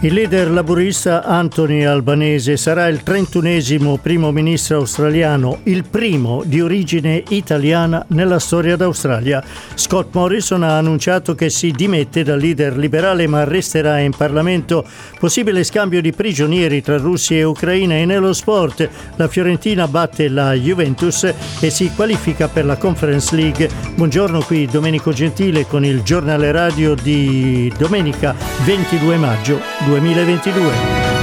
Il leader laburista Anthony Albanese sarà il trentunesimo primo ministro australiano, il primo di origine italiana nella storia d'Australia. Scott Morrison ha annunciato che si dimette da leader liberale ma resterà in Parlamento. Possibile scambio di prigionieri tra Russia e Ucraina e nello sport la Fiorentina batte la Juventus e si qualifica per la Conference League. Buongiorno qui Domenico Gentile con il giornale radio di domenica 22 maggio 2022.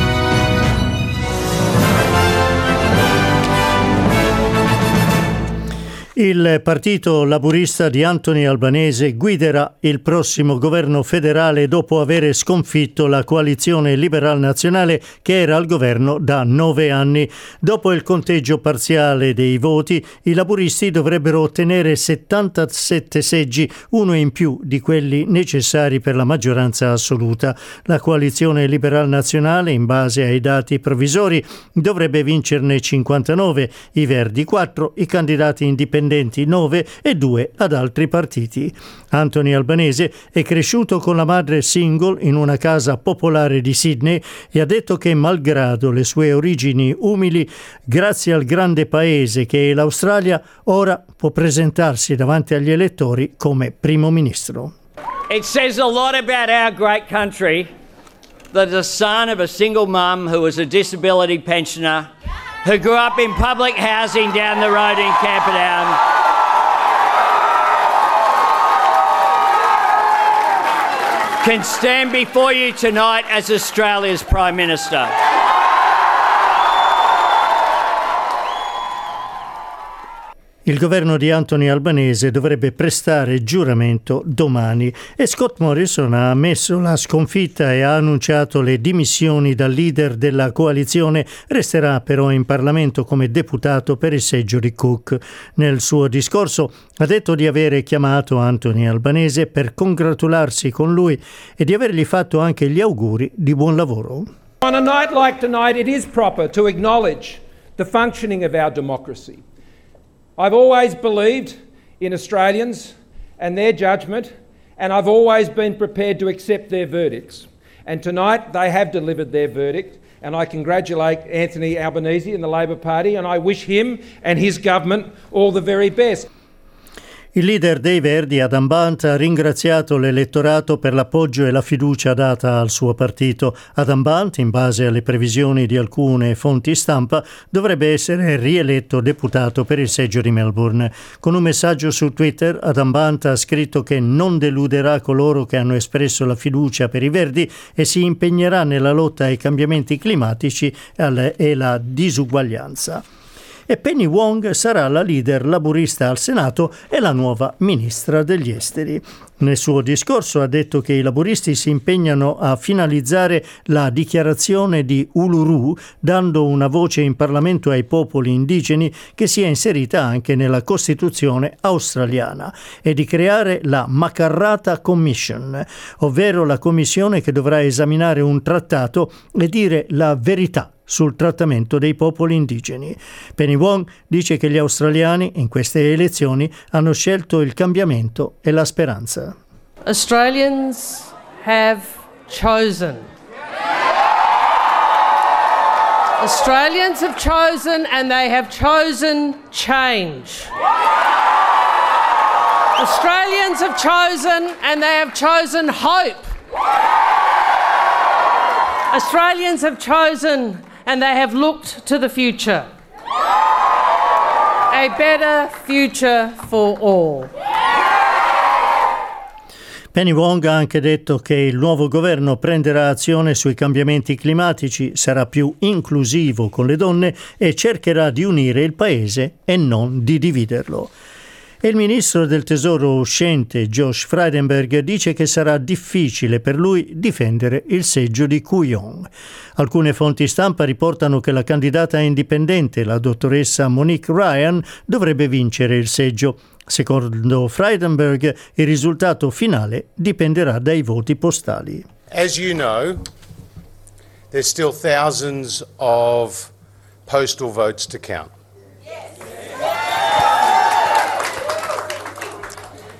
Il partito laburista di Anthony Albanese guiderà il prossimo governo federale dopo aver sconfitto la coalizione liberal nazionale che era al governo da nove anni. Dopo il conteggio parziale dei voti, i laburisti dovrebbero ottenere 77 seggi, uno in più di quelli necessari per la maggioranza assoluta. La coalizione liberal nazionale, in base ai dati provvisori, dovrebbe vincerne 59, i Verdi 4, i candidati indipendenti indipendenti 9 e 2 ad altri partiti. Anthony Albanese è cresciuto con la madre single in una casa popolare di Sydney e ha detto che malgrado le sue origini umili, grazie al grande paese che è l'Australia, ora può presentarsi davanti agli elettori come primo ministro. It says a lot about our great country that the son of a single mum who was a disability pensioner who grew up in public housing down the road in Camperdown. Can stand before you tonight as Australia's Prime Minister. Il governo di Anthony Albanese dovrebbe prestare giuramento domani e Scott Morrison ha ammesso la sconfitta e ha annunciato le dimissioni dal leader della coalizione, resterà però in Parlamento come deputato per il seggio di Cook. Nel suo discorso ha detto di avere chiamato Anthony Albanese per congratularsi con lui e di avergli fatto anche gli auguri di buon lavoro. On a night like tonight it is proper to acknowledge the functioning of our democracy. I've always believed in Australians and their judgment, and I've always been prepared to accept their verdicts. And tonight they have delivered their verdict, and I congratulate Anthony Albanese and the Labor Party, and I wish him and his government all the very best. Il leader dei Verdi, Adam Bant, ha ringraziato l'elettorato per l'appoggio e la fiducia data al suo partito. Adam Bant, in base alle previsioni di alcune fonti stampa, dovrebbe essere rieletto deputato per il seggio di Melbourne. Con un messaggio su Twitter, Adam Bant ha scritto che non deluderà coloro che hanno espresso la fiducia per i Verdi e si impegnerà nella lotta ai cambiamenti climatici e alla disuguaglianza e Penny Wong sarà la leader laburista al Senato e la nuova ministra degli esteri. Nel suo discorso ha detto che i laburisti si impegnano a finalizzare la dichiarazione di Uluru, dando una voce in Parlamento ai popoli indigeni che sia inserita anche nella Costituzione australiana, e di creare la Macarrata Commission, ovvero la commissione che dovrà esaminare un trattato e dire la verità sul trattamento dei popoli indigeni. Penny Wong dice che gli australiani in queste elezioni hanno scelto il cambiamento e la speranza. Australians have chosen. Australians have chosen and they have chosen change. Australians have chosen and they have chosen hope. Australians have chosen and they have looked to the future. A better future for all. Penny Wong ha anche detto che il nuovo governo prenderà azione sui cambiamenti climatici, sarà più inclusivo con le donne e cercherà di unire il paese e non di dividerlo. E il ministro del tesoro uscente Josh Frydenberg dice che sarà difficile per lui difendere il seggio di Kuyong. Alcune fonti stampa riportano che la candidata indipendente, la dottoressa Monique Ryan, dovrebbe vincere il seggio. Secondo Frydenberg il risultato finale dipenderà dai voti postali. As you know, there's still thousands of postal votes to count.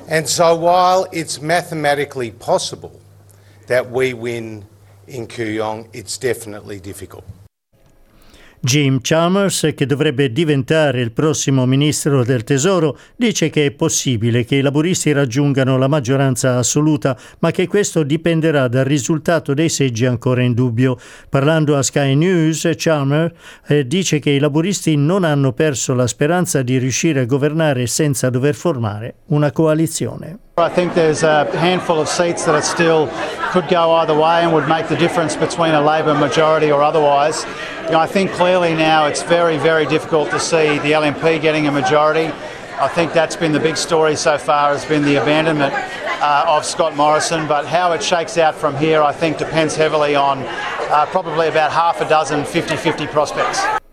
And so while it's mathematically possible that we win in Kuyong, it's definitely difficult. Jim Chalmers, che dovrebbe diventare il prossimo ministro del Tesoro, dice che è possibile che i laburisti raggiungano la maggioranza assoluta, ma che questo dipenderà dal risultato dei seggi ancora in dubbio. Parlando a Sky News, Chalmers eh, dice che i laburisti non hanno perso la speranza di riuscire a governare senza dover formare una coalizione. I think there's a handful of seats that are still could go either way and would make the difference between a Labor majority or otherwise. You know, I think clearly now it's very, very difficult to see the LNP getting a majority. I think that's been the big story so far has been the abandonment uh, of Scott Morrison. But how it shakes out from here, I think, depends heavily on uh, probably about half a dozen 50-50 prospects.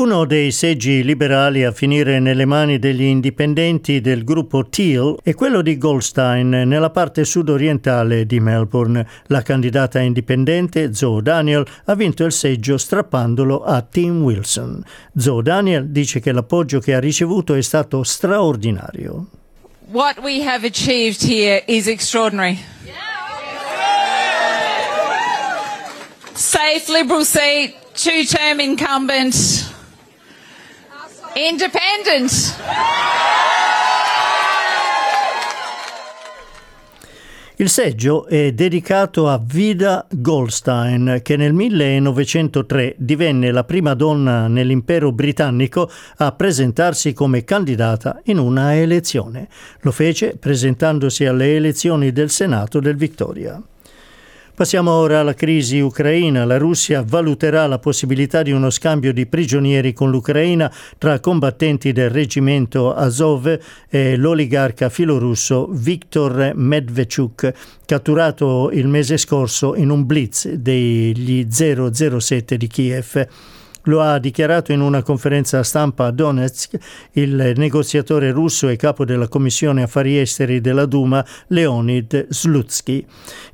Uno dei seggi liberali a finire nelle mani degli indipendenti del gruppo Teal è quello di Goldstein nella parte sudorientale di Melbourne. La candidata indipendente Zoe Daniel ha vinto il seggio strappandolo a Tim Wilson. Zoe Daniel dice che l'appoggio che ha ricevuto è stato straordinario. What we have achieved here is extraordinary. Safe Liberal seat, two-term incumbent. Independent. Il seggio è dedicato a Vida Goldstein, che nel 1903 divenne la prima donna nell'impero britannico a presentarsi come candidata in una elezione. Lo fece presentandosi alle elezioni del Senato del Victoria. Passiamo ora alla crisi ucraina. La Russia valuterà la possibilità di uno scambio di prigionieri con l'Ucraina tra combattenti del reggimento Azov e l'oligarca filorusso Viktor Medvedchuk, catturato il mese scorso in un blitz degli 007 di Kiev. Lo ha dichiarato in una conferenza stampa a Donetsk il negoziatore russo e capo della Commissione Affari Esteri della Duma, Leonid Slutsky.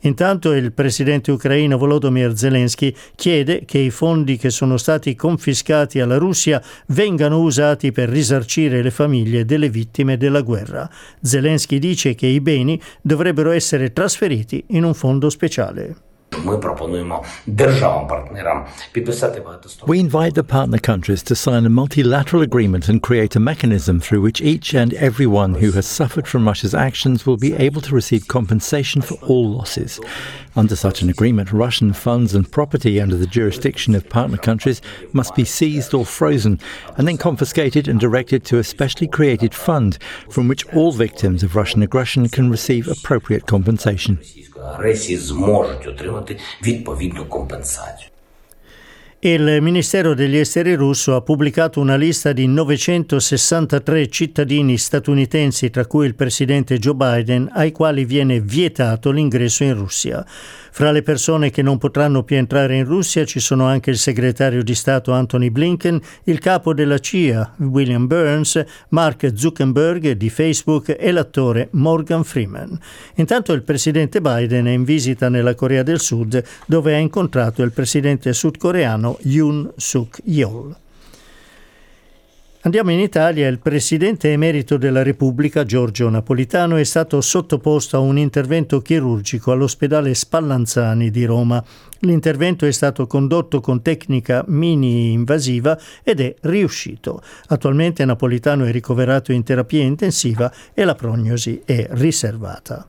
Intanto il presidente ucraino Volodymyr Zelensky chiede che i fondi che sono stati confiscati alla Russia vengano usati per risarcire le famiglie delle vittime della guerra. Zelensky dice che i beni dovrebbero essere trasferiti in un fondo speciale. Ми пропонуємо державам-партнерам підписати багатосторонні. We invite the partner countries to sign a multilateral agreement and create a mechanism through which each and everyone who has suffered from Russia's actions will be able to receive compensation for all losses. Under such an agreement, Russian funds and property under the jurisdiction of partner countries must be seized or frozen and then confiscated and directed to a specially created fund from which all victims of Russian aggression can receive appropriate compensation. отримувати відповідну компенсацію. Il Ministero degli Esteri russo ha pubblicato una lista di 963 cittadini statunitensi, tra cui il presidente Joe Biden, ai quali viene vietato l'ingresso in Russia. Fra le persone che non potranno più entrare in Russia ci sono anche il segretario di Stato Anthony Blinken, il capo della CIA William Burns, Mark Zuckerberg di Facebook e l'attore Morgan Freeman. Intanto il presidente Biden è in visita nella Corea del Sud dove ha incontrato il presidente sudcoreano Yoon Suk Yeol. Andiamo in Italia. Il presidente emerito della Repubblica, Giorgio Napolitano, è stato sottoposto a un intervento chirurgico all'ospedale Spallanzani di Roma. L'intervento è stato condotto con tecnica mini-invasiva ed è riuscito. Attualmente Napolitano è ricoverato in terapia intensiva e la prognosi è riservata.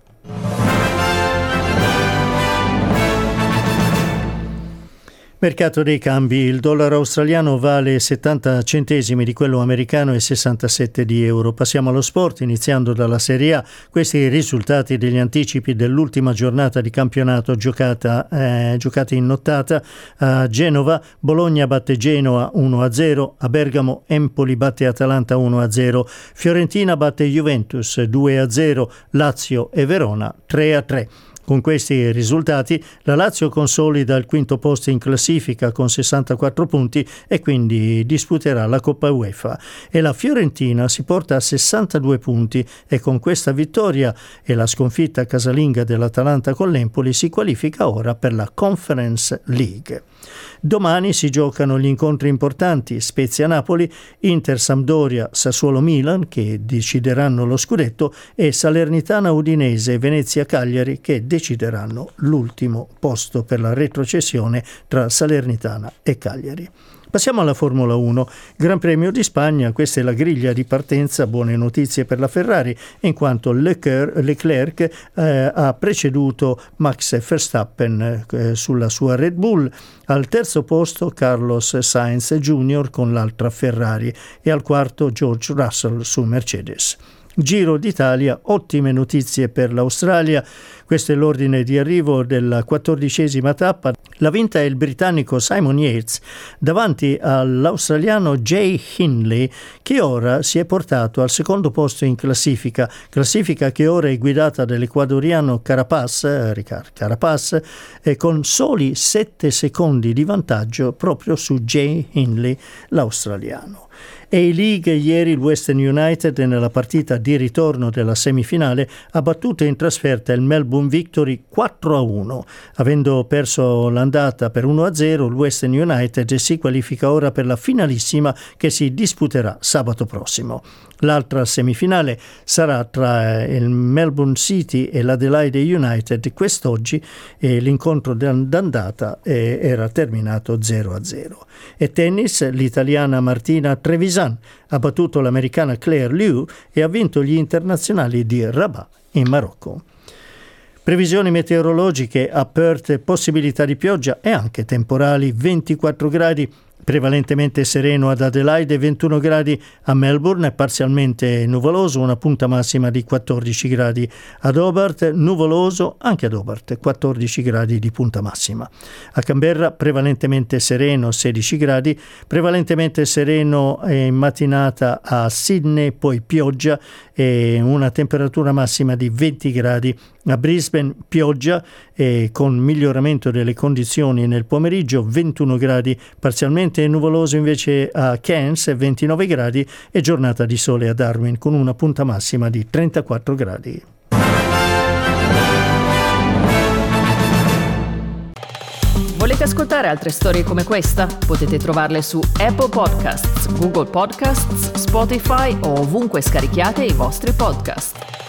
Mercato dei cambi, il dollaro australiano vale 70 centesimi di quello americano e 67 di euro. Passiamo allo sport iniziando dalla Serie A. Questi i risultati degli anticipi dell'ultima giornata di campionato giocata, eh, giocata in nottata a Genova. Bologna batte Genoa 1-0, a Bergamo Empoli batte Atalanta 1-0, Fiorentina batte Juventus 2-0, Lazio e Verona 3-3. Con questi risultati la Lazio consolida il quinto posto in classifica con 64 punti e quindi disputerà la Coppa UEFA e la Fiorentina si porta a 62 punti e con questa vittoria e la sconfitta casalinga dell'Atalanta con l'Empoli si qualifica ora per la Conference League. Domani si giocano gli incontri importanti Spezia-Napoli, Inter-Sampdoria, Sassuolo-Milan che decideranno lo scudetto e Salernitana-Udinese e Venezia-Cagliari che decideranno l'ultimo posto per la retrocessione tra Salernitana e Cagliari. Passiamo alla Formula 1. Gran Premio di Spagna, questa è la griglia di partenza, buone notizie per la Ferrari, in quanto Leclerc, Leclerc eh, ha preceduto Max Verstappen eh, sulla sua Red Bull, al terzo posto Carlos Sainz Jr. con l'altra Ferrari e al quarto George Russell su Mercedes. Giro d'Italia, ottime notizie per l'Australia. Questo è l'ordine di arrivo della quattordicesima tappa. La vinta è il britannico Simon Yates davanti all'australiano Jay Hindley che ora si è portato al secondo posto in classifica, classifica che ora è guidata dall'ecuadoriano Carapaz, Ricard Carapaz, e con soli 7 secondi di vantaggio proprio su Jay Hindley, l'australiano. A-League ieri il Western United nella partita di ritorno della semifinale ha battuto in trasferta il Melbourne Victory 4-1. Avendo perso l'andata per 1-0, il Western United si qualifica ora per la finalissima che si disputerà sabato prossimo. L'altra semifinale sarà tra eh, il Melbourne City e l'Adelaide United quest'oggi e l'incontro d'andata eh, era terminato 0-0. E tennis, l'italiana Martina Trevisan ha battuto l'americana Claire Liu e ha vinto gli internazionali di Rabat in Marocco. Previsioni meteorologiche a Perth, possibilità di pioggia e anche temporali 24 gradi prevalentemente sereno ad Adelaide, 21 gradi a Melbourne, parzialmente nuvoloso, una punta massima di 14 gradi ad Hobart, nuvoloso anche ad Hobart, 14 gradi di punta massima. A Canberra prevalentemente sereno, 16 gradi, prevalentemente sereno in mattinata a Sydney, poi pioggia e una temperatura massima di 20 gradi a Brisbane pioggia e con miglioramento delle condizioni nel pomeriggio 21 gradi, parzialmente nuvoloso invece a Cairns 29 gradi e giornata di sole a Darwin con una punta massima di 34 gradi. Volete ascoltare altre storie come questa? Potete trovarle su Apple Podcasts, Google Podcasts, Spotify o ovunque scarichiate i vostri podcast.